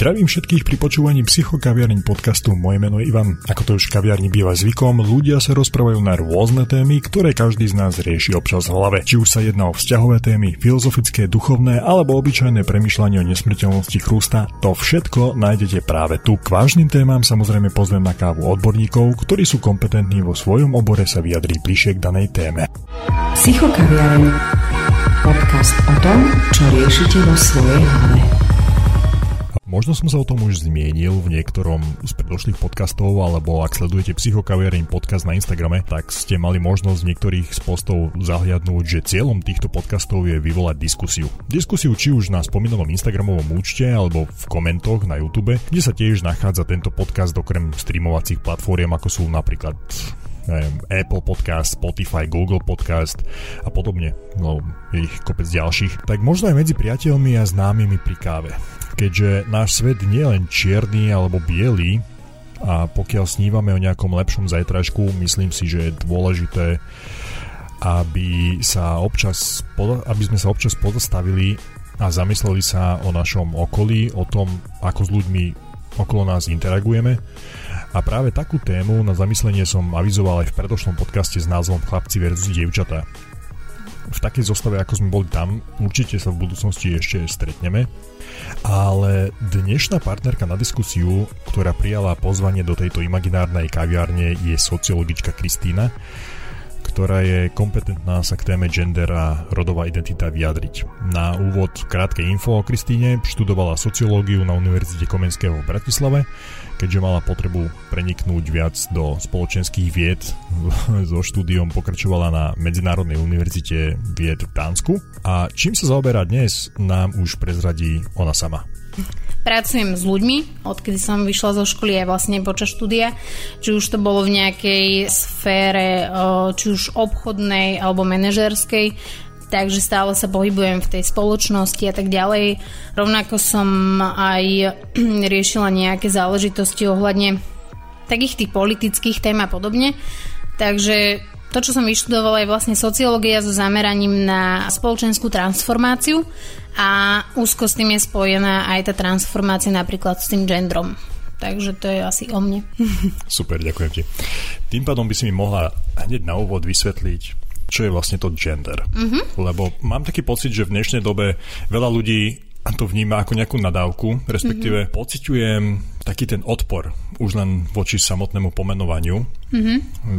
Zdravím všetkých pri počúvaní psychokaviarní podcastu. Moje meno je Ivan. Ako to už kaviarni býva zvykom, ľudia sa rozprávajú na rôzne témy, ktoré každý z nás rieši občas v hlave. Či už sa jedná o vzťahové témy, filozofické, duchovné alebo obyčajné premyšľanie o nesmrteľnosti chrústa, to všetko nájdete práve tu. K vážnym témam samozrejme pozvem na kávu odborníkov, ktorí sú kompetentní vo svojom obore sa vyjadriť bližšie k danej téme. Psychokaviareň. Podcast o tom, čo riešite vo svojej hlave. Možno som sa o tom už zmienil v niektorom z predošlých podcastov, alebo ak sledujete Psychokaviareň podcast na Instagrame, tak ste mali možnosť v niektorých z postov zahliadnúť, že cieľom týchto podcastov je vyvolať diskusiu. Diskusiu či už na spomínanom Instagramovom účte, alebo v komentoch na YouTube, kde sa tiež nachádza tento podcast okrem streamovacích platform, ako sú napríklad Apple Podcast, Spotify, Google Podcast a podobne, no ich kopec ďalších, tak možno aj medzi priateľmi a známymi pri káve keďže náš svet nie len čierny alebo biely a pokiaľ snívame o nejakom lepšom zajtražku, myslím si, že je dôležité, aby, sa občas, aby sme sa občas pozastavili a zamysleli sa o našom okolí, o tom, ako s ľuďmi okolo nás interagujeme. A práve takú tému na zamyslenie som avizoval aj v predošlom podcaste s názvom Chlapci versus dievčatá v takej zostave, ako sme boli tam, určite sa v budúcnosti ešte stretneme. Ale dnešná partnerka na diskusiu, ktorá prijala pozvanie do tejto imaginárnej kaviárne, je sociologička Kristýna, ktorá je kompetentná sa k téme gender a rodová identita vyjadriť. Na úvod krátke info o Kristíne, študovala sociológiu na Univerzite Komenského v Bratislave, keďže mala potrebu preniknúť viac do spoločenských vied, so štúdiom pokračovala na Medzinárodnej univerzite vied v Dánsku. A čím sa zaoberá dnes, nám už prezradí ona sama. Pracujem s ľuďmi, odkedy som vyšla zo školy aj vlastne počas štúdia, či už to bolo v nejakej sfére, či už obchodnej alebo manažerskej, takže stále sa pohybujem v tej spoločnosti a tak ďalej. Rovnako som aj riešila nejaké záležitosti ohľadne takých tých politických tém a podobne. Takže to, čo som vyštudovala, je vlastne sociológia so zameraním na spoločenskú transformáciu a úzko s tým je spojená aj tá transformácia napríklad s tým gendrom. Takže to je asi o mne. Super, ďakujem ti. Tým pádom by si mi mohla hneď na úvod vysvetliť, čo je vlastne to gender. Mm-hmm. Lebo mám taký pocit, že v dnešnej dobe veľa ľudí to vníma ako nejakú nadávku, respektíve mm-hmm. pociťujem taký ten odpor už len voči samotnému pomenovaniu mm-hmm.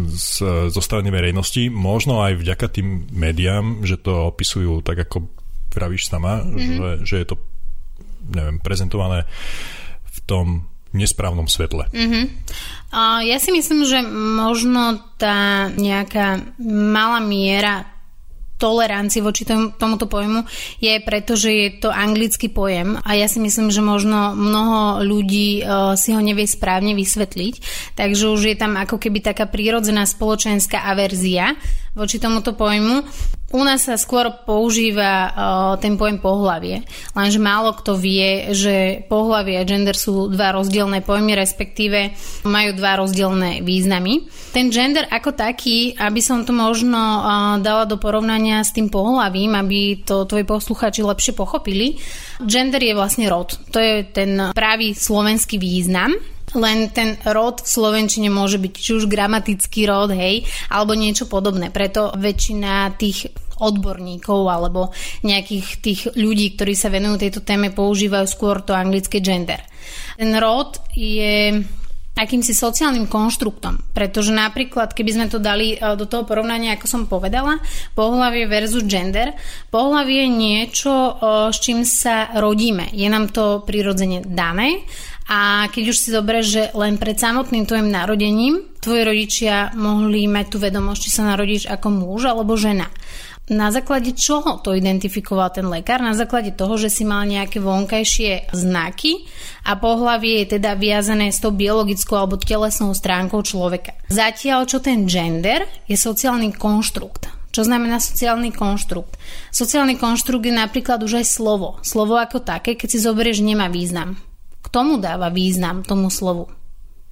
z, zo strany verejnosti, možno aj vďaka tým médiám, že to opisujú tak, ako pravíš sama, mm-hmm. že, že je to neviem, prezentované v tom nesprávnom svetle. Mm-hmm. Uh, ja si myslím, že možno tá nejaká malá miera tolerancie voči tom, tomuto pojmu je preto, že je to anglický pojem a ja si myslím, že možno mnoho ľudí uh, si ho nevie správne vysvetliť, takže už je tam ako keby taká prírodzená spoločenská averzia voči tomuto pojmu. U nás sa skôr používa uh, ten pojem pohlavie, lenže málo kto vie, že pohlavie a gender sú dva rozdielne pojmy, respektíve majú dva rozdielne významy. Ten gender ako taký, aby som to možno uh, dala do porovnania s tým pohlavím, aby to tvoji posluchači lepšie pochopili, gender je vlastne rod. To je ten pravý slovenský význam len ten rod v Slovenčine môže byť či už gramatický rod, hej, alebo niečo podobné. Preto väčšina tých odborníkov alebo nejakých tých ľudí, ktorí sa venujú tejto téme, používajú skôr to anglické gender. Ten rod je akýmsi sociálnym konštruktom. Pretože napríklad, keby sme to dali e, do toho porovnania, ako som povedala, pohlavie versus gender, pohlavie je niečo, e, s čím sa rodíme. Je nám to prirodzene dané a keď už si zoberieš, že len pred samotným tvojim narodením tvoji rodičia mohli mať tú vedomosť, či sa narodíš ako muž alebo žena. Na základe čoho to identifikoval ten lekár? Na základe toho, že si mal nejaké vonkajšie znaky a pohlavie je teda viazané s tou biologickou alebo telesnou stránkou človeka. Zatiaľ, čo ten gender je sociálny konštrukt. Čo znamená sociálny konštrukt? Sociálny konštrukt je napríklad už aj slovo. Slovo ako také, keď si zoberieš, nemá význam tomu dáva význam tomu slovu.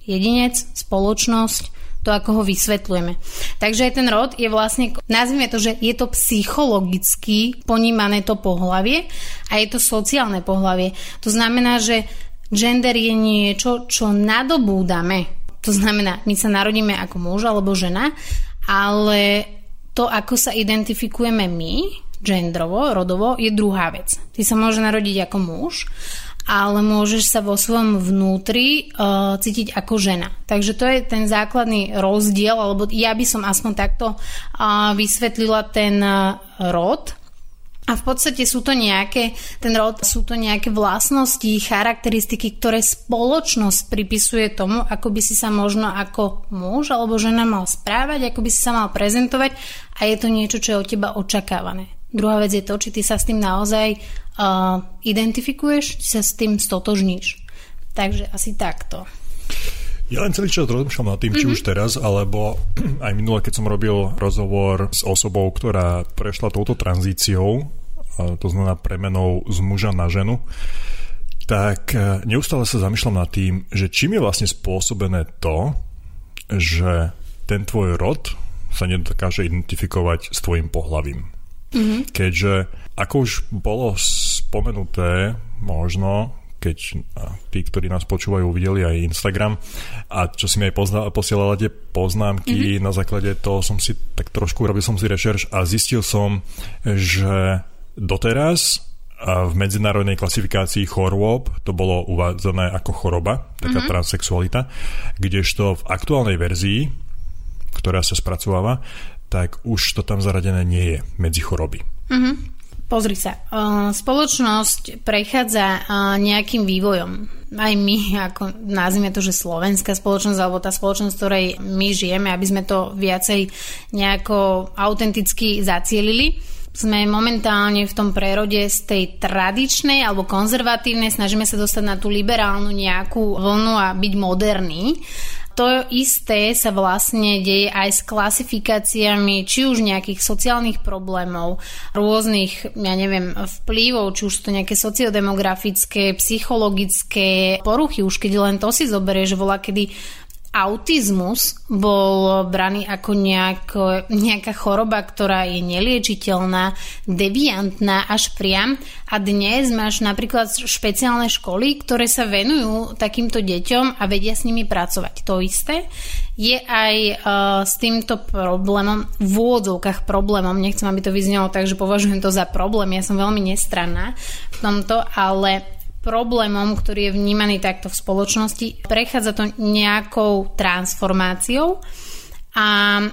Jedinec, spoločnosť, to ako ho vysvetľujeme. Takže aj ten rod je vlastne, nazvime to, že je to psychologicky ponímané to pohlavie a je to sociálne pohlavie. To znamená, že Gender je niečo, čo nadobúdame. To znamená, my sa narodíme ako muž alebo žena, ale to, ako sa identifikujeme my, gendrovo, rodovo, je druhá vec. Ty sa môže narodiť ako muž, ale môžeš sa vo svojom vnútri uh, cítiť ako žena. Takže to je ten základný rozdiel, alebo ja by som aspoň takto uh, vysvetlila ten uh, rod. A v podstate sú to nejaké, ten rod, sú to nejaké vlastnosti, charakteristiky, ktoré spoločnosť pripisuje tomu, ako by si sa možno ako muž alebo žena mal správať, ako by si sa mal prezentovať a je to niečo, čo je od teba očakávané. Druhá vec je to, či ty sa s tým naozaj uh, identifikuješ, sa s tým stotožníš. Takže asi takto. Ja len celý čas rozmýšľam nad tým, mm-hmm. či mhm. už teraz, alebo aj minule, keď som robil rozhovor s osobou, ktorá prešla touto tranzíciou, to znamená premenou z muža na ženu, tak e, neustále sa zamýšľam nad tým, že čím je vlastne spôsobené to, že ten tvoj rod sa nedokáže identifikovať s tvojim pohlavím. Mm-hmm. Keďže, ako už bolo spomenuté, možno keď tí, ktorí nás počúvajú, uvideli aj Instagram a čo si mi aj pozna- posielala tie poznámky, mm-hmm. na základe toho som si tak trošku robil som si rešerš a zistil som, že doteraz v medzinárodnej klasifikácii chorôb to bolo uvádzané ako choroba, taká mm-hmm. transexualita, kdežto v aktuálnej verzii, ktorá sa spracováva, tak už to tam zaradené nie je medzi choroby. Mm-hmm. Pozri sa, spoločnosť prechádza nejakým vývojom. Aj my, ako nazvime to, že slovenská spoločnosť, alebo tá spoločnosť, v ktorej my žijeme, aby sme to viacej nejako autenticky zacielili sme momentálne v tom prerode z tej tradičnej alebo konzervatívnej, snažíme sa dostať na tú liberálnu nejakú vlnu a byť moderný. To isté sa vlastne deje aj s klasifikáciami či už nejakých sociálnych problémov, rôznych, ja neviem, vplyvov, či už sú to nejaké sociodemografické, psychologické poruchy, už keď len to si zoberie, že volá, kedy autizmus bol braný ako nejako, nejaká choroba, ktorá je neliečiteľná, deviantná až priam. A dnes máš napríklad špeciálne školy, ktoré sa venujú takýmto deťom a vedia s nimi pracovať. To isté je aj uh, s týmto problémom, v úvodzovkách problémom, nechcem, aby to vyznelo tak, že považujem to za problém, ja som veľmi nestranná v tomto, ale problémom, ktorý je vnímaný takto v spoločnosti. Prechádza to nejakou transformáciou a e,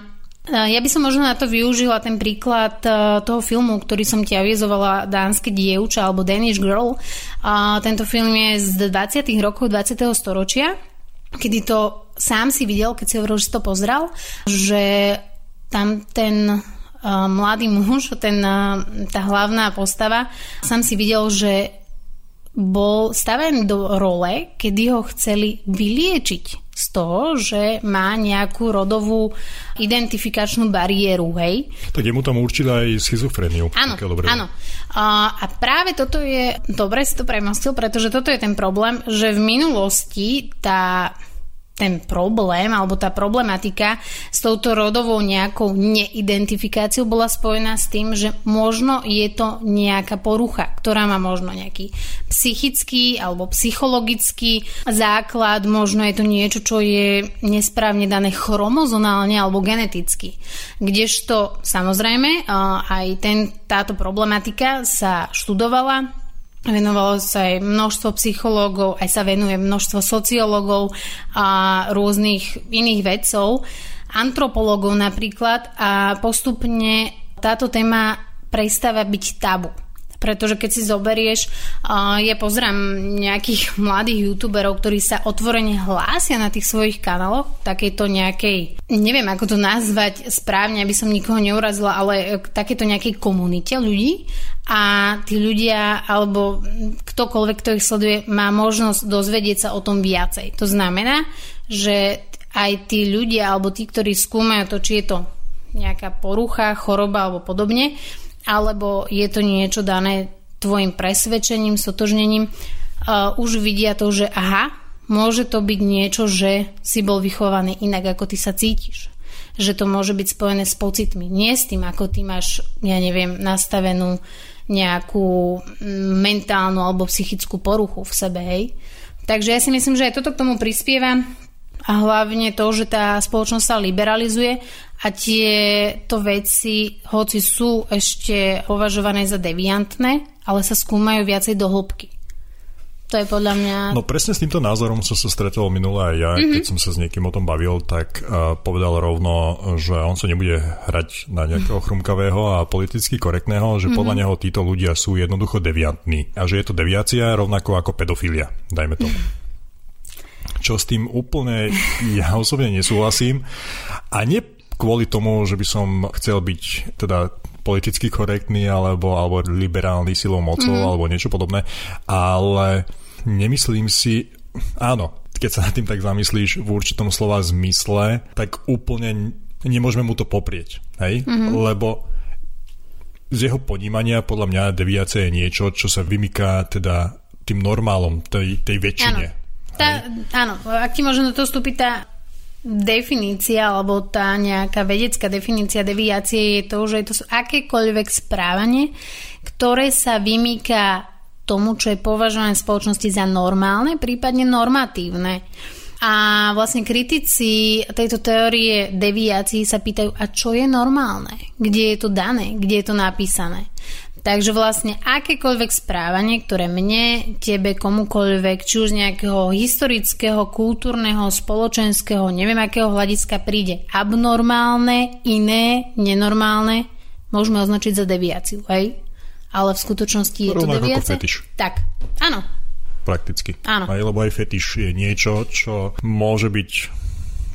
ja by som možno na to využila ten príklad e, toho filmu, ktorý som ti avizovala Dánske dievča alebo Danish Girl. A tento film je z 20. rokov 20. storočia, kedy to sám si videl, keď si hovoril, že to pozrel, že tam ten e, mladý muž, ten, tá hlavná postava, sám si videl, že bol stavený do role, kedy ho chceli vyliečiť z toho, že má nejakú rodovú identifikačnú bariéru, hej. Tak jemu tam určili aj schizofreniu. Áno, áno. A, a práve toto je, dobre si to premostil, pretože toto je ten problém, že v minulosti tá ten problém alebo tá problematika s touto rodovou nejakou neidentifikáciou bola spojená s tým, že možno je to nejaká porucha, ktorá má možno nejaký psychický alebo psychologický základ, možno je to niečo, čo je nesprávne dané chromozonálne alebo geneticky. Kdežto samozrejme aj ten, táto problematika sa študovala Venovalo sa aj množstvo psychológov, aj sa venuje množstvo sociológov a rôznych iných vedcov, antropológov napríklad a postupne táto téma prestáva byť tabu. Pretože keď si zoberieš, ja pozerám nejakých mladých youtuberov, ktorí sa otvorene hlásia na tých svojich kanáloch, takejto nejakej, neviem ako to nazvať správne, aby som nikoho neurazila, ale takéto nejakej komunite ľudí a tí ľudia alebo ktokoľvek, kto ich sleduje, má možnosť dozvedieť sa o tom viacej. To znamená, že aj tí ľudia alebo tí, ktorí skúmajú to, či je to nejaká porucha, choroba alebo podobne, alebo je to niečo dané tvojim presvedčením, sotožnením, uh, už vidia to, že aha, môže to byť niečo, že si bol vychovaný inak, ako ty sa cítiš. Že to môže byť spojené s pocitmi, nie s tým, ako ty máš, ja neviem, nastavenú nejakú mentálnu alebo psychickú poruchu v sebe, hej. Takže ja si myslím, že aj toto k tomu prispieva a hlavne to, že tá spoločnosť sa liberalizuje a tieto veci, hoci sú ešte považované za deviantné, ale sa skúmajú viacej do hĺbky. To je podľa mňa... No presne s týmto názorom som sa stretol minule aj ja, mm-hmm. keď som sa s niekým o tom bavil, tak uh, povedal rovno, že on sa nebude hrať na nejakého chrumkavého a politicky korektného, že mm-hmm. podľa neho títo ľudia sú jednoducho deviantní a že je to deviácia rovnako ako pedofilia, dajme tomu. Mm-hmm. Čo s tým úplne ja osobne nesúhlasím a nie kvôli tomu, že by som chcel byť teda politicky korektný alebo, alebo liberálny silou mocou mm-hmm. alebo niečo podobné, ale nemyslím si, áno, keď sa nad tým tak zamyslíš v určitom slova zmysle, tak úplne nemôžeme mu to poprieť, hej? Mm-hmm. Lebo z jeho ponímania podľa mňa deviácia je niečo, čo sa vymyká teda tým normálom tej, tej väčšine. Áno. Tá, áno, ak ti možno to vstúpiť tá definícia alebo tá nejaká vedecká definícia deviácie je to, že to sú akékoľvek správanie, ktoré sa vymýka tomu, čo je považované v spoločnosti za normálne, prípadne normatívne. A vlastne kritici tejto teórie deviácií sa pýtajú, a čo je normálne? Kde je to dané? Kde je to napísané? Takže vlastne akékoľvek správanie, ktoré mne, tebe, komukoľvek, či už nejakého historického, kultúrneho, spoločenského, neviem akého hľadiska príde abnormálne, iné, nenormálne, môžeme označiť za deviáciu, hej? Ale v skutočnosti je Rovnako to deviácia? Tak, áno. Prakticky. Áno. Aj, lebo aj fetiš je niečo, čo môže byť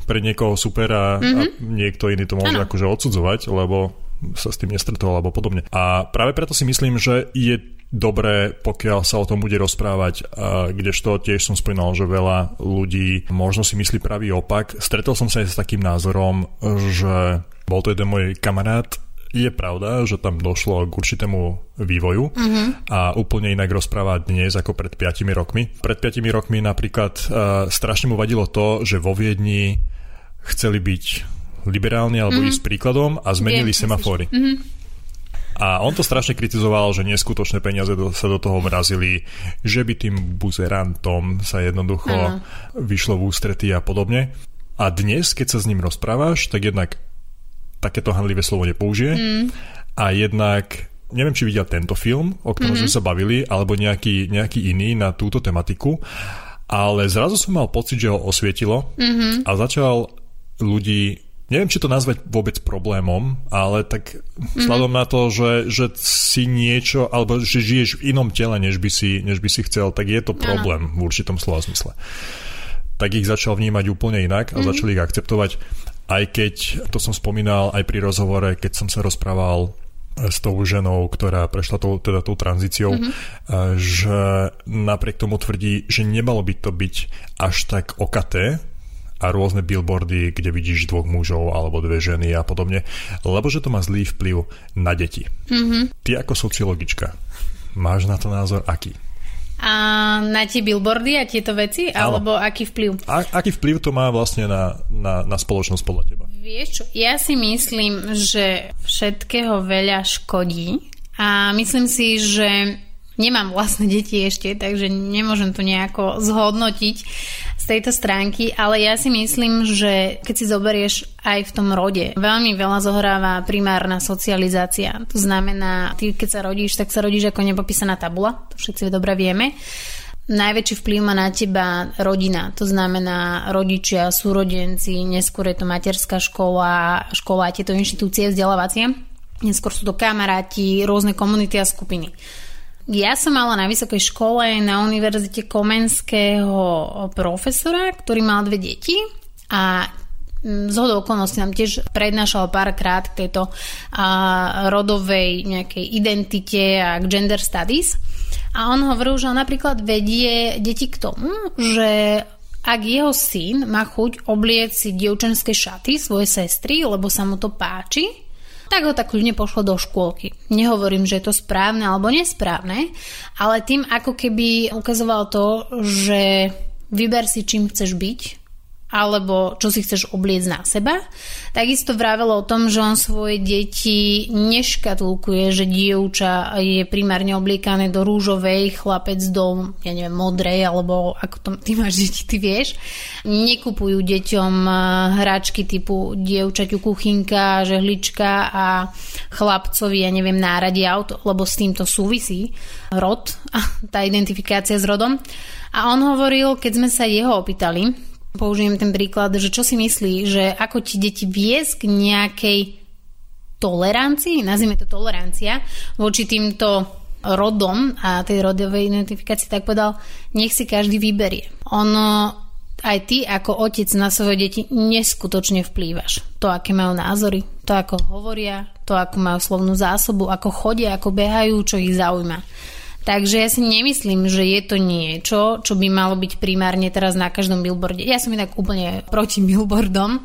pre niekoho super a, mm-hmm. a mhm. niekto iný to môže ano. akože odsudzovať, lebo sa s tým nestretol alebo podobne. A práve preto si myslím, že je dobré, pokiaľ sa o tom bude rozprávať, kdežto tiež som spomínal, že veľa ľudí možno si myslí pravý opak. Stretol som sa aj s takým názorom, že bol to jeden môj kamarát, je pravda, že tam došlo k určitému vývoju uh-huh. a úplne inak rozpráva dnes ako pred 5 rokmi. Pred 5 rokmi napríklad uh, strašne mu vadilo to, že vo Viedni chceli byť liberálni alebo mm-hmm. ísť príkladom a zmenili Viem, semafóry. Mm-hmm. A on to strašne kritizoval, že neskutočné peniaze do, sa do toho mrazili, že by tým buzerantom sa jednoducho ano. vyšlo v ústretí a podobne. A dnes, keď sa s ním rozprávaš, tak jednak takéto handlivé slovo nepoužije mm. a jednak neviem, či videl tento film, o ktorom mm-hmm. sme sa bavili, alebo nejaký, nejaký iný na túto tematiku, ale zrazu som mal pocit, že ho osvietilo mm-hmm. a začal ľudí neviem, či to nazvať vôbec problémom, ale tak mm-hmm. sladom na to, že, že si niečo, alebo že žiješ v inom tele, než by si, než by si chcel, tak je to problém ano. v určitom slova zmysle. Tak ich začal vnímať úplne inak a mm-hmm. začali ich akceptovať, aj keď, to som spomínal aj pri rozhovore, keď som sa rozprával s tou ženou, ktorá prešla tou, teda tou tranzíciou, mm-hmm. že napriek tomu tvrdí, že nemalo by to byť až tak okaté, a rôzne billboardy, kde vidíš dvoch mužov alebo dve ženy a podobne, lebo že to má zlý vplyv na deti. Mm-hmm. Ty ako sociologička, máš na to názor aký? A na tie billboardy a tieto veci? Áno. Alebo aký vplyv? A, aký vplyv to má vlastne na, na, na spoločnosť podľa teba? Vieš čo, ja si myslím, že všetkého veľa škodí a myslím si, že nemám vlastné deti ešte, takže nemôžem to nejako zhodnotiť z tejto stránky, ale ja si myslím, že keď si zoberieš aj v tom rode, veľmi veľa zohráva primárna socializácia. To znamená, ty keď sa rodíš, tak sa rodíš ako nepopísaná tabula, to všetci dobre vieme. Najväčší vplyv má na teba rodina, to znamená rodičia, súrodenci, neskôr je to materská škola, škola tieto inštitúcie vzdelávacie. Neskôr sú to kamaráti, rôzne komunity a skupiny. Ja som mala na vysokej škole na Univerzite Komenského profesora, ktorý mal dve deti a z hodou okolností nám tiež prednášal párkrát k tejto a, rodovej nejakej identite a k gender studies. A on hovoril, že on napríklad vedie deti k tomu, že ak jeho syn má chuť oblieť si dievčenské šaty svoje sestry, lebo sa mu to páči, tak ho tak ľudne pošlo do škôlky. Nehovorím, že je to správne alebo nesprávne, ale tým ako keby ukazoval to, že vyber si čím chceš byť alebo čo si chceš obliecť na seba. Takisto vravelo o tom, že on svoje deti neškatulkuje, že dievča je primárne obliekané do rúžovej, chlapec do, ja neviem, modrej, alebo ako to ty máš deti, ty vieš. Nekupujú deťom eh, hračky typu dievčaťu kuchynka, žehlička a chlapcovi, ja neviem, náradie auto, lebo s týmto súvisí rod tá identifikácia s rodom. A on hovoril, keď sme sa jeho opýtali, použijem ten príklad, že čo si myslí, že ako ti deti viesť k nejakej tolerancii, nazvime to tolerancia, voči týmto rodom a tej rodovej identifikácii, tak povedal, nech si každý vyberie. Ono aj ty ako otec na svoje deti neskutočne vplývaš. To, aké majú názory, to, ako hovoria, to, ako majú slovnú zásobu, ako chodia, ako behajú, čo ich zaujíma. Takže ja si nemyslím, že je to niečo, čo by malo byť primárne teraz na každom billboarde. Ja som inak úplne proti billboardom.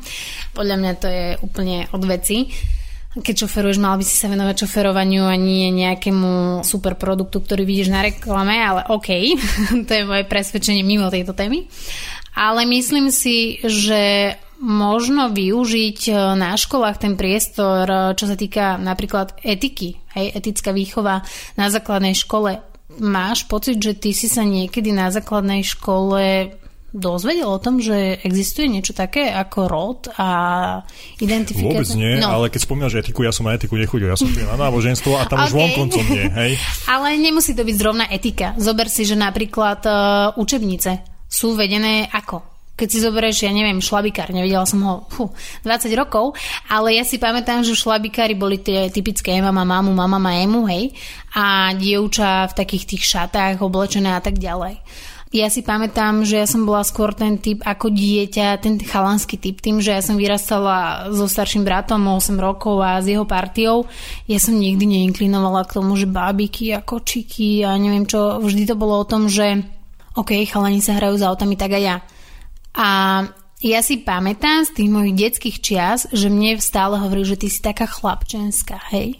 Podľa mňa to je úplne od veci keď šoferuješ, mal by si sa venovať šoferovaniu a nie nejakému super produktu, ktorý vidíš na reklame, ale OK, to je moje presvedčenie mimo tejto témy. Ale myslím si, že možno využiť e, na školách ten priestor, e, čo sa týka napríklad etiky, hej, etická výchova na základnej škole. Máš pocit, že ty si sa niekedy na základnej škole dozvedel o tom, že existuje niečo také ako rod a identifikácia? Vôbec nie, no. ale keď spomínaš etiku, ja som na etiku nechodil, ja som na náboženstvo a tam okay. už vonkoncom nie, hej? ale nemusí to byť zrovna etika. Zober si, že napríklad uh, učebnice sú vedené ako? Keď si zoberieš, ja neviem, šlabikár, nevidela som ho fú, 20 rokov, ale ja si pamätám, že šlabikári boli tie typické mama, mamu, mama, emu, hej, a dievča v takých tých šatách oblečené a tak ďalej. Ja si pamätám, že ja som bola skôr ten typ ako dieťa, ten chalanský typ, tým, že ja som vyrastala so starším bratom 8 rokov a s jeho partiou. Ja som nikdy neinklinovala k tomu, že bábiky a kočiky a neviem čo. Vždy to bolo o tom, že OK, chalani sa hrajú za autami, tak aj ja. A ja si pamätám z tých mojich detských čias, že mne stále hovorí, že ty si taká chlapčenská, hej.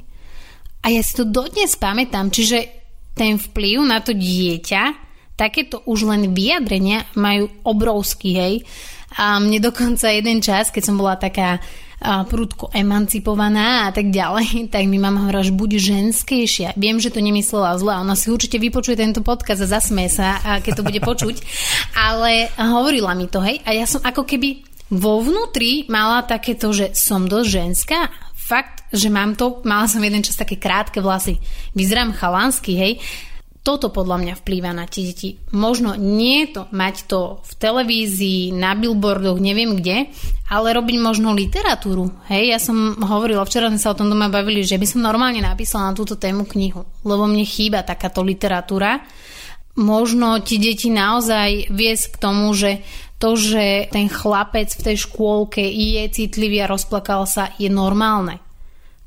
A ja si to dodnes pamätám, čiže ten vplyv na to dieťa takéto už len vyjadrenia majú obrovský, hej. A mne dokonca jeden čas, keď som bola taká a prúdko emancipovaná a tak ďalej, tak mi mama hovorila, že buď ženskejšia. Viem, že to nemyslela zle, ona si určite vypočuje tento podcast a zasmie sa, keď to bude počuť, ale hovorila mi to, hej, a ja som ako keby vo vnútri mala takéto, že som dosť ženská, fakt, že mám to, mala som jeden čas také krátke vlasy, vyzerám chalansky, hej, toto podľa mňa vplýva na tie deti. Možno nie to mať to v televízii, na billboardoch, neviem kde, ale robiť možno literatúru. Hej, ja som hovorila, včera sme sa o tom doma bavili, že by som normálne napísala na túto tému knihu, lebo mne chýba takáto literatúra. Možno ti deti naozaj viesť k tomu, že to, že ten chlapec v tej škôlke je citlivý a rozplakal sa, je normálne.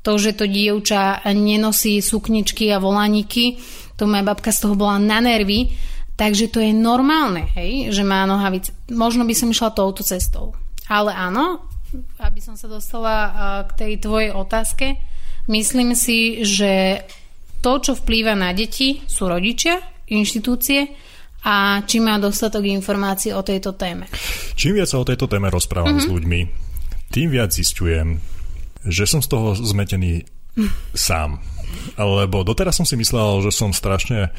To, že to dievča nenosí sukničky a volaniky, to moja babka z toho bola na nervy, takže to je normálne, hej, že má nohavice. Možno by som išla touto cestou. Ale áno, aby som sa dostala k tej tvojej otázke, myslím si, že to, čo vplýva na deti, sú rodičia, inštitúcie a či má dostatok informácií o tejto téme. Čím viac sa o tejto téme rozprávam mm-hmm. s ľuďmi, tým viac zistujem, že som z toho zmetený sám. Lebo doteraz som si myslel, že som strašne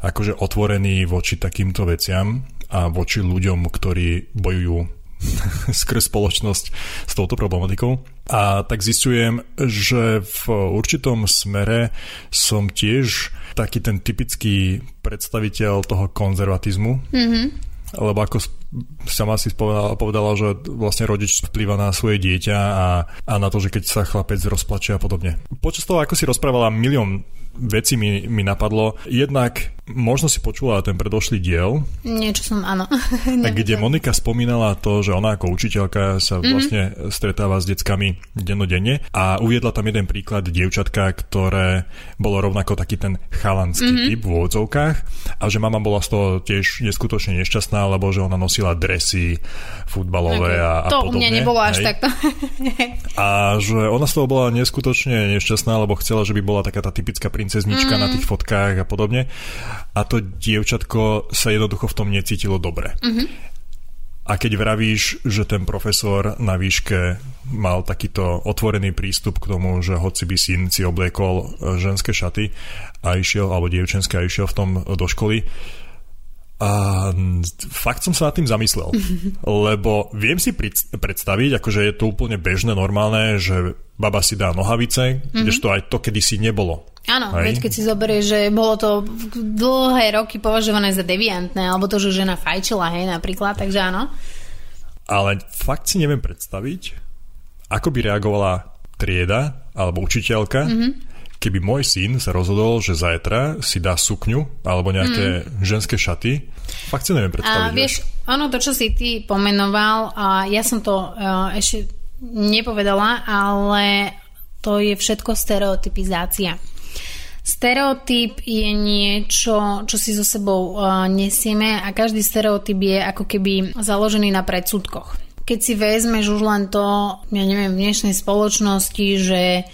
akože otvorený voči takýmto veciam a voči ľuďom, ktorí bojujú skrz spoločnosť s touto problematikou. A tak zistujem, že v určitom smere som tiež taký ten typický predstaviteľ toho konzervatizmu. Mm-hmm. Lebo ako sama si povedala, povedala, že vlastne rodič vplýva na svoje dieťa a, a na to, že keď sa chlapec rozplače a podobne. Počas toho, ako si rozprávala milión veci mi, mi napadlo. Jednak možno si počula ten predošlý diel. Niečo som, áno. kde Monika spomínala to, že ona ako učiteľka sa mm-hmm. vlastne stretáva s deckami dennodenne a uviedla tam jeden príklad dievčatka, ktoré bolo rovnako taký ten chalanský mm-hmm. typ v úvodzovkách a že mama bola z toho tiež neskutočne nešťastná, lebo že ona nosila dresy futbalové okay. a, a to podobne. To u mňa nebolo až takto. a že ona z toho bola neskutočne nešťastná, lebo chcela, že by bola taká tá typická princeznička mm. na tých fotkách a podobne. A to dievčatko sa jednoducho v tom necítilo dobre. Mm-hmm. A keď vravíš, že ten profesor na výške mal takýto otvorený prístup k tomu, že hoci by syn si obliekol ženské šaty a išiel, alebo dievčenské a išiel v tom do školy, a fakt som sa nad tým zamyslel, lebo viem si predstaviť, akože je to úplne bežné, normálne, že baba si dá nohavice, mm-hmm. kdežto aj to kedysi nebolo. Áno, Hej. veď keď si zoberieš, že bolo to dlhé roky považované za deviantné, alebo to, že žena fajčila, hej, napríklad, takže áno. Ale fakt si neviem predstaviť, ako by reagovala trieda alebo učiteľka, mm-hmm keby môj syn sa rozhodol, že zajtra si dá sukňu alebo nejaké mm. ženské šaty, fakt si neviem predstaviť. A vieš, ono to, čo si ty pomenoval, a ja som to uh, ešte nepovedala, ale to je všetko stereotypizácia. Stereotyp je niečo, čo si so sebou uh, nesieme a každý stereotyp je ako keby založený na predsudkoch. Keď si vezmeš už len to, ja neviem, v dnešnej spoločnosti, že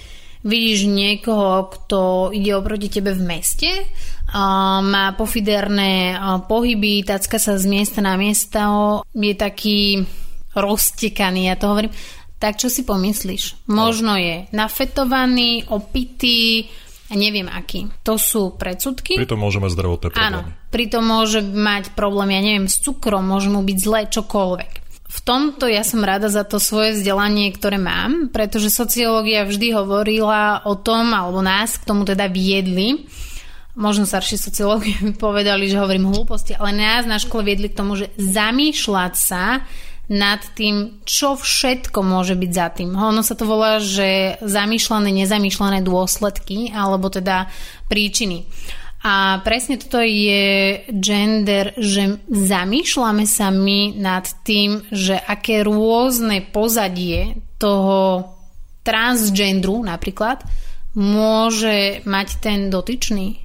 vidíš niekoho, kto ide oproti tebe v meste, má pofiderné pohyby, tacka sa z miesta na miesto, je taký roztekaný, ja to hovorím, tak čo si pomyslíš? Možno je nafetovaný, opitý, a neviem aký. To sú predsudky. Pritom môže mať zdravotné problémy. Áno, pritom môže mať problém, ja neviem, s cukrom, môže mu byť zle čokoľvek v tomto ja som rada za to svoje vzdelanie, ktoré mám, pretože sociológia vždy hovorila o tom, alebo nás k tomu teda viedli, možno starší sociológi povedali, že hovorím hlúposti, ale nás na škole viedli k tomu, že zamýšľať sa nad tým, čo všetko môže byť za tým. Ono sa to volá, že zamýšľané, nezamýšľané dôsledky, alebo teda príčiny. A presne toto je gender, že zamýšľame sa my nad tým, že aké rôzne pozadie toho transgendru napríklad môže mať ten dotyčný.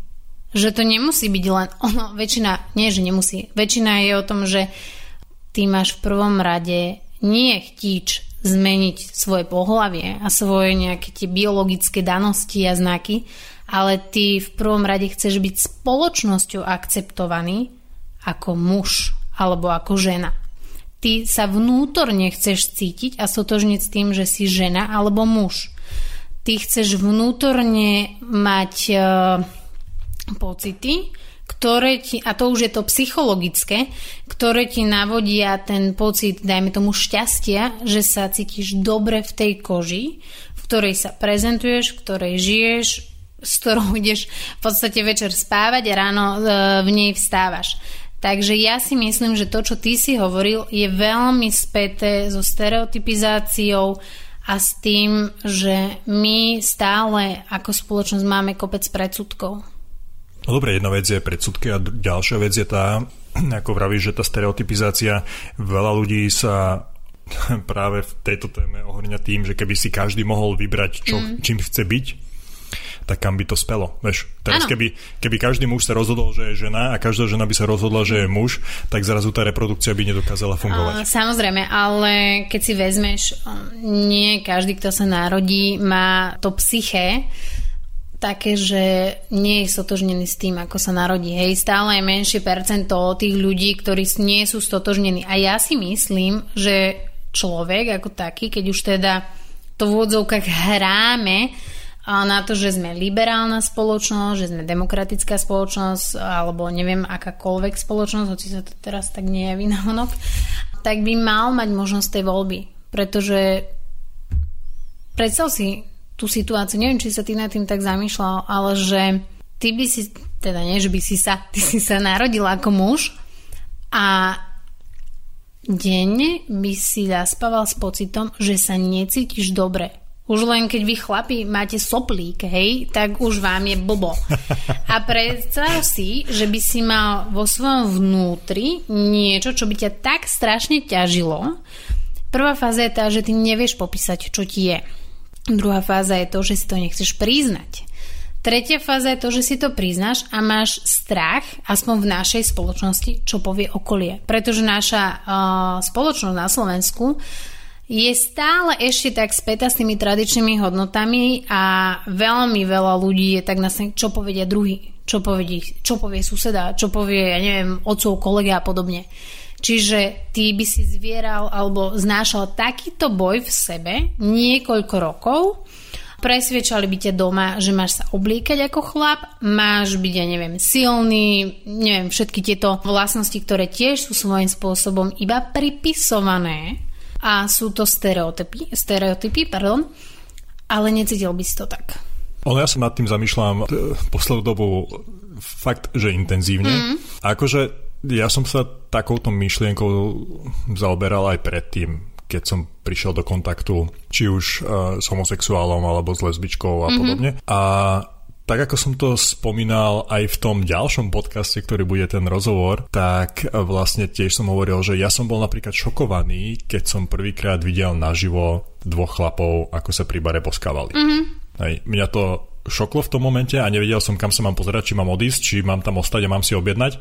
Že to nemusí byť len ono, väčšina, nie že nemusí, väčšina je o tom, že ty máš v prvom rade nie chtíč zmeniť svoje pohlavie a svoje nejaké tie biologické danosti a znaky, ale ty v prvom rade chceš byť spoločnosťou akceptovaný ako muž alebo ako žena. Ty sa vnútorne chceš cítiť a sotožniť s tým, že si žena alebo muž. Ty chceš vnútorne mať e, pocity, ktoré ti, a to už je to psychologické, ktoré ti navodia ten pocit, dajme tomu šťastia, že sa cítiš dobre v tej koži, v ktorej sa prezentuješ, v ktorej žiješ, s ktorou ideš v podstate večer spávať a ráno e, v nej vstávaš. Takže ja si myslím, že to, čo ty si hovoril, je veľmi späté so stereotypizáciou a s tým, že my stále ako spoločnosť máme kopec predsudkov. No dobre, jedna vec je predsudky a ďalšia vec je tá, ako vravíš, že tá stereotypizácia, veľa ľudí sa práve v tejto téme ohrňa tým, že keby si každý mohol vybrať, čo, mm. čím chce byť, tak kam by to spelo. Vieš, teraz keby, keby každý muž sa rozhodol, že je žena a každá žena by sa rozhodla, že je muž, tak zrazu tá reprodukcia by nedokázala fungovať. Samozrejme, ale keď si vezmeš, nie každý, kto sa narodí, má to psyché, také, že nie je stotožnený s tým, ako sa narodí. Hej, stále je menšie percento tých ľudí, ktorí nie sú stotožnení. A ja si myslím, že človek ako taký, keď už teda to v úvodzovkách hráme, na to, že sme liberálna spoločnosť, že sme demokratická spoločnosť alebo neviem akákoľvek spoločnosť, hoci sa to teraz tak nejaví na honok, tak by mal mať možnosť tej voľby. Pretože predstav si tú situáciu, neviem, či sa ty nad tým tak zamýšľal, ale že ty by si, teda nie, že by si sa, ty si sa narodila ako muž a denne by si zaspával s pocitom, že sa necítiš dobre už len keď vy chlapi máte soplík, hej, tak už vám je blbo. A predstav si, že by si mal vo svojom vnútri niečo, čo by ťa tak strašne ťažilo. Prvá fáza je tá, že ty nevieš popísať, čo ti je. Druhá fáza je to, že si to nechceš priznať. Tretia fáza je to, že si to priznáš a máš strach, aspoň v našej spoločnosti, čo povie okolie. Pretože naša uh, spoločnosť na Slovensku je stále ešte tak späta s tými tradičnými hodnotami a veľmi veľa ľudí je tak na čo povedia druhý, čo povie, čo povie suseda, čo povie, ja neviem, otcov, kolega a podobne. Čiže ty by si zvieral alebo znášal takýto boj v sebe niekoľko rokov, presviečali by ťa doma, že máš sa obliekať ako chlap, máš byť, ja neviem, silný, neviem, všetky tieto vlastnosti, ktoré tiež sú svojím spôsobom iba pripisované a sú to stereotypy, stereotypy pardon, ale necítil by si to tak. Ono ja sa nad tým zamýšľam poslednú dobu fakt, že intenzívne. Mm. Akože ja som sa takouto myšlienkou zaoberal aj predtým, keď som prišiel do kontaktu či už uh, s homosexuálom alebo s lesbičkou a mm-hmm. podobne. A tak ako som to spomínal aj v tom ďalšom podcaste, ktorý bude ten rozhovor, tak vlastne tiež som hovoril, že ja som bol napríklad šokovaný, keď som prvýkrát videl naživo dvoch chlapov, ako sa pri bare poskávali. Mm-hmm. Hej, mňa to šoklo v tom momente a nevedel som, kam sa mám pozerať, či mám odísť, či mám tam ostať a mám si objednať.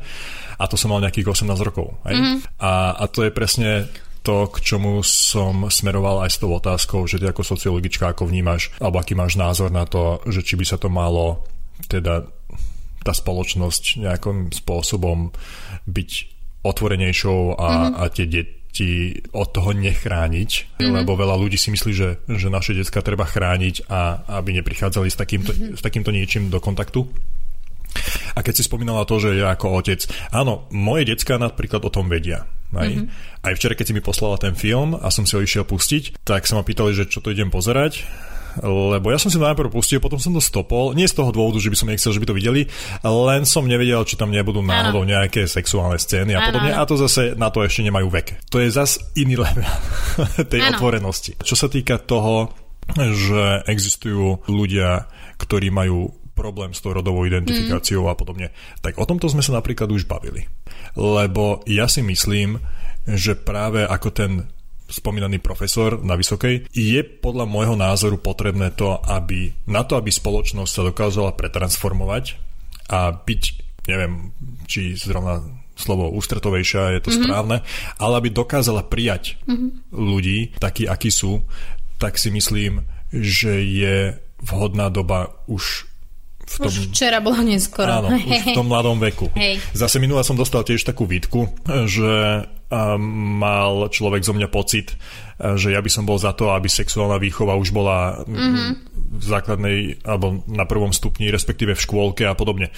A to som mal nejakých 18 rokov. Hej? Mm-hmm. A, a to je presne to, k čomu som smeroval aj s tou otázkou, že ty ako sociologička, ako vnímaš, alebo aký máš názor na to, že či by sa to malo teda tá spoločnosť nejakým spôsobom byť otvorenejšou a, mm-hmm. a tie deti od toho nechrániť, mm-hmm. lebo veľa ľudí si myslí, že, že naše detská treba chrániť a aby neprichádzali s takýmto, mm-hmm. s takýmto niečím do kontaktu. A keď si spomínala to, že ja ako otec, áno, moje decka napríklad o tom vedia. Aj, mm-hmm. aj včera, keď si mi poslala ten film a som si ho išiel pustiť, tak sa ma pýtali, že čo to idem pozerať lebo ja som si to najprv pustil, potom som to stopol, nie z toho dôvodu, že by som nechcel, že by to videli, len som nevedel, či tam nebudú náhodou nejaké sexuálne scény a podobne a to zase na to ešte nemajú vek. To je zase iný level tej ano. otvorenosti. Čo sa týka toho, že existujú ľudia, ktorí majú problém s tou rodovou identifikáciou mm. a podobne. Tak o tomto sme sa napríklad už bavili. Lebo ja si myslím, že práve ako ten spomínaný profesor na Vysokej, je podľa môjho názoru potrebné to, aby na to, aby spoločnosť sa dokázala pretransformovať a byť, neviem, či zrovna slovo ústretovejšia je to mm-hmm. správne, ale aby dokázala prijať mm-hmm. ľudí takí, akí sú, tak si myslím, že je vhodná doba už v tom... Už včera bolo neskoro. Áno, už v tom mladom veku. Hej. Zase minule som dostal tiež takú výtku, že mal človek zo mňa pocit, že ja by som bol za to, aby sexuálna výchova už bola mm-hmm. v základnej alebo na prvom stupni, respektíve v škôlke a podobne.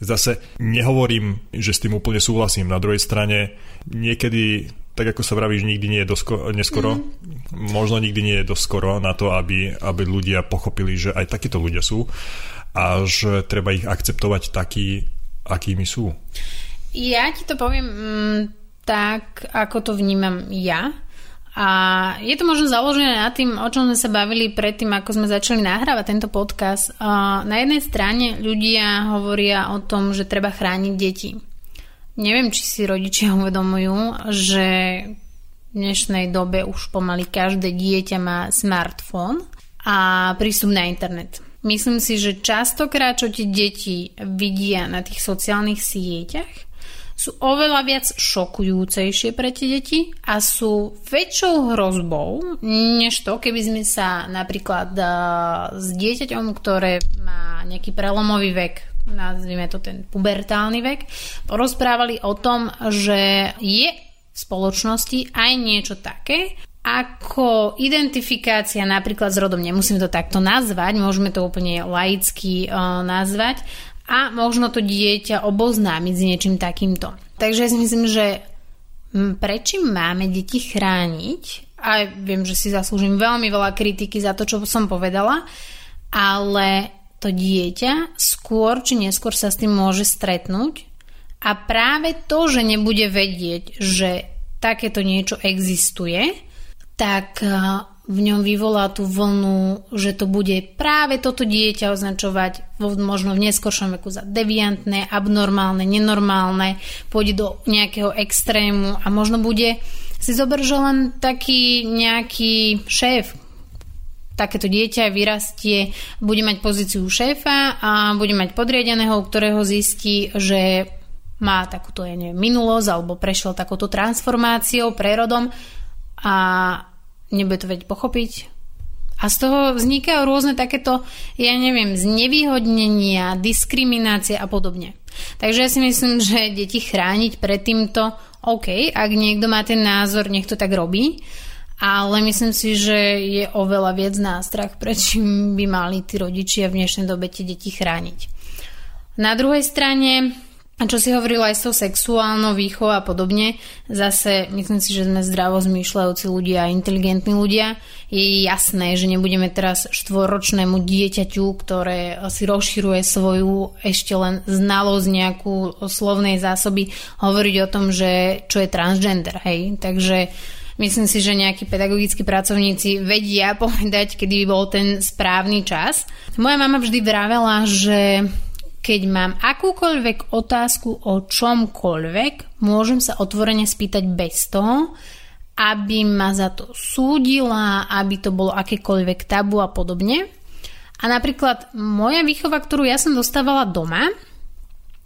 Zase nehovorím, že s tým úplne súhlasím. Na druhej strane niekedy tak ako sa vravíš, nikdy nie je dosko- neskoro. Mm. Možno nikdy nie je doskoro na to, aby, aby ľudia pochopili, že aj takíto ľudia sú a že treba ich akceptovať taký, akými sú. Ja ti to poviem mm, tak, ako to vnímam ja. A je to možno založené na tým, o čom sme sa bavili predtým, ako sme začali nahrávať tento podcast. Na jednej strane ľudia hovoria o tom, že treba chrániť deti. Neviem, či si rodičia uvedomujú, že v dnešnej dobe už pomaly každé dieťa má smartfón a prístup na internet. Myslím si, že častokrát, čo tie deti vidia na tých sociálnych sieťach, sú oveľa viac šokujúcejšie pre tie deti a sú väčšou hrozbou, než to, keby sme sa napríklad s dieťaťom, ktoré má nejaký prelomový vek, nazvime to ten pubertálny vek, porozprávali o tom, že je v spoločnosti aj niečo také, ako identifikácia napríklad s rodom, nemusíme to takto nazvať, môžeme to úplne laicky uh, nazvať. A možno to dieťa oboznámiť s niečím takýmto. Takže ja si myslím, že prečím máme deti chrániť, a viem, že si zaslúžim veľmi veľa kritiky za to, čo som povedala, ale to dieťa skôr či neskôr sa s tým môže stretnúť. A práve to, že nebude vedieť, že takéto niečo existuje, tak eh, v ňom vyvolá tú vlnu, že to bude práve toto dieťa označovať možno v neskoršom veku za deviantné, abnormálne, nenormálne, pôjde do nejakého extrému a možno bude si zober, že len taký nejaký šéf, takéto dieťa vyrastie, bude mať pozíciu šéfa a bude mať podriadeného, ktorého zistí, že má takúto ja neviem, minulosť alebo prešiel takúto transformáciou, prerodom a nebude to vedieť pochopiť. A z toho vznikajú rôzne takéto, ja neviem, znevýhodnenia, diskriminácie a podobne. Takže ja si myslím, že deti chrániť pred týmto, OK, ak niekto má ten názor, nech to tak robí, ale myslím si, že je oveľa viac nástrach, prečím by mali tí rodičia v dnešnej dobe tie deti chrániť. Na druhej strane a čo si hovorila aj s tou sexuálnou výchovou a podobne, zase myslím si, že sme zdravo zmýšľajúci ľudia a inteligentní ľudia. Je jasné, že nebudeme teraz štvoročnému dieťaťu, ktoré si rozširuje svoju ešte len znalosť nejakú slovnej zásoby, hovoriť o tom, že čo je transgender. Hej? Takže myslím si, že nejakí pedagogickí pracovníci vedia povedať, kedy by bol ten správny čas. Moja mama vždy vravela, že keď mám akúkoľvek otázku o čomkoľvek, môžem sa otvorene spýtať bez toho, aby ma za to súdila, aby to bolo akékoľvek tabu a podobne. A napríklad moja výchova, ktorú ja som dostávala doma,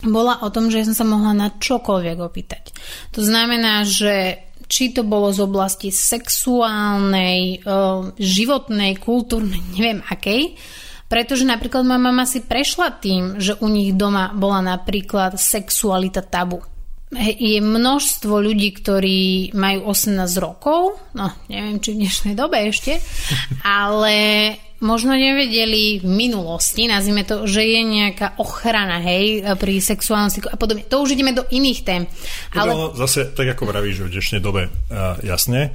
bola o tom, že som sa mohla na čokoľvek opýtať. To znamená, že či to bolo z oblasti sexuálnej, eh, životnej, kultúrnej, neviem akej, pretože napríklad moja mama si prešla tým, že u nich doma bola napríklad sexualita tabu. Je množstvo ľudí, ktorí majú 18 rokov, no neviem, či v dnešnej dobe ešte, ale možno nevedeli v minulosti, nazvime to, že je nejaká ochrana, hej, pri sexuálnosti a podobne. To už ideme do iných tém. Ale... No, zase, tak ako vravíš, že v dnešnej dobe, uh, jasne,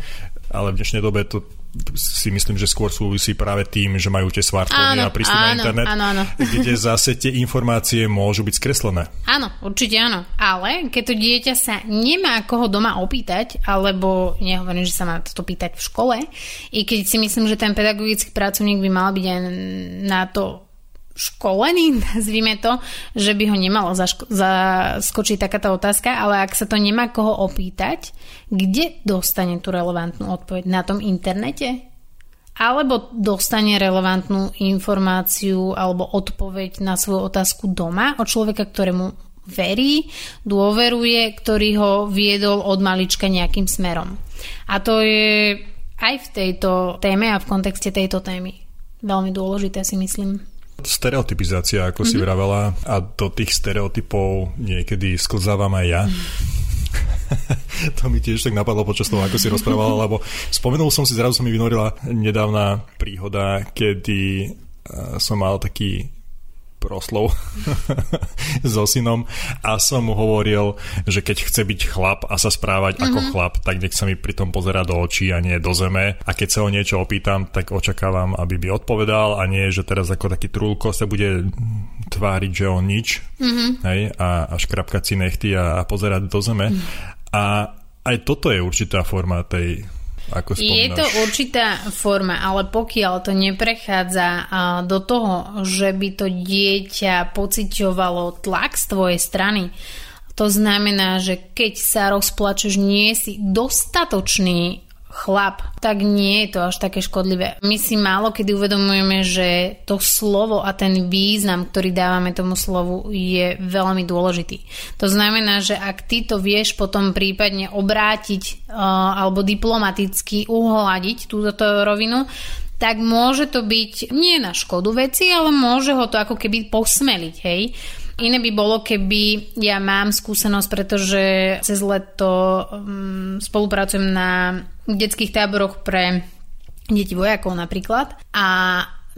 ale v dnešnej dobe to si myslím, že skôr súvisí práve tým, že majú tie smartfóny a prístup na internet, áno, áno. kde zase tie informácie môžu byť skreslené. Áno, určite áno. Ale keď to dieťa sa nemá koho doma opýtať, alebo nehovorím, že sa má to pýtať v škole, i keď si myslím, že ten pedagogický pracovník by mal byť aj na to školený, nazvime to, že by ho nemalo zaško- zaskočiť takáto otázka, ale ak sa to nemá koho opýtať, kde dostane tú relevantnú odpoveď? Na tom internete? Alebo dostane relevantnú informáciu alebo odpoveď na svoju otázku doma od človeka, ktorému verí, dôveruje, ktorý ho viedol od malička nejakým smerom. A to je aj v tejto téme a v kontexte tejto témy veľmi dôležité si myslím. Stereotypizácia, ako mm-hmm. si mhm. vravela, a do tých stereotypov niekedy sklzávam aj ja. to mi tiež tak napadlo počas toho, ako si rozprávala, lebo spomenul som si, zrazu sa mi vynorila nedávna príhoda, kedy som mal taký proslov so synom a som mu hovoril, že keď chce byť chlap a sa správať mm-hmm. ako mhm. chlap, tak nech sa mi pri tom pozera do očí a nie do zeme a keď sa ho niečo opýtam, tak očakávam, aby by odpovedal a nie, že teraz ako taký trúlko sa bude tváriť, že on nič mm-hmm. hej, a, a škrapkať si nechty a, a pozerať do zeme. Mm-hmm. A aj toto je určitá forma tej ako Je to určitá forma, ale pokiaľ to neprechádza do toho, že by to dieťa pociťovalo tlak z tvojej strany, to znamená, že keď sa rozplačeš, nie si dostatočný chlap, tak nie je to až také škodlivé. My si málo kedy uvedomujeme, že to slovo a ten význam, ktorý dávame tomu slovu, je veľmi dôležitý. To znamená, že ak ty to vieš potom prípadne obrátiť uh, alebo diplomaticky uhladiť túto rovinu, tak môže to byť nie na škodu veci, ale môže ho to ako keby posmeliť, hej. Iné by bolo, keby ja mám skúsenosť, pretože cez leto um, spolupracujem na detských táboroch pre deti vojakov napríklad a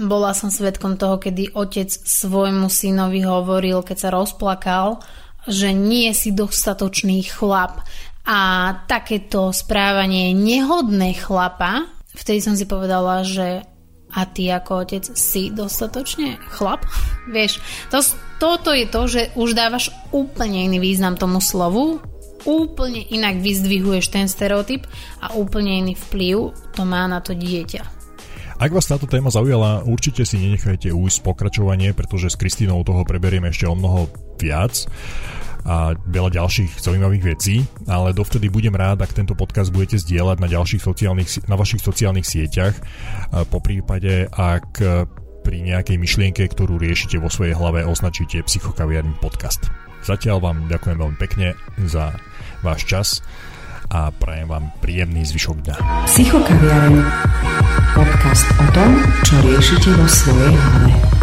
bola som svetkom toho, kedy otec svojmu synovi hovoril, keď sa rozplakal, že nie si dostatočný chlap a takéto správanie nehodné chlapa. Vtedy som si povedala, že a ty ako otec si dostatočne chlap? Vieš, to, toto je to, že už dávaš úplne iný význam tomu slovu, úplne inak vyzdvihuješ ten stereotyp a úplne iný vplyv to má na to dieťa. Ak vás táto téma zaujala, určite si nenechajte ujsť pokračovanie, pretože s Kristínou toho preberieme ešte o mnoho viac a veľa ďalších zaujímavých vecí, ale dovtedy budem rád, ak tento podcast budete zdieľať na, ďalších sociálnych, na vašich sociálnych sieťach, po prípade, ak pri nejakej myšlienke, ktorú riešite vo svojej hlave, označíte Psychokaviarný podcast. Zatiaľ vám ďakujem veľmi pekne za váš čas a prajem vám príjemný zvyšok dňa. Psychokaviarný podcast o tom, čo riešite vo svojej hlave.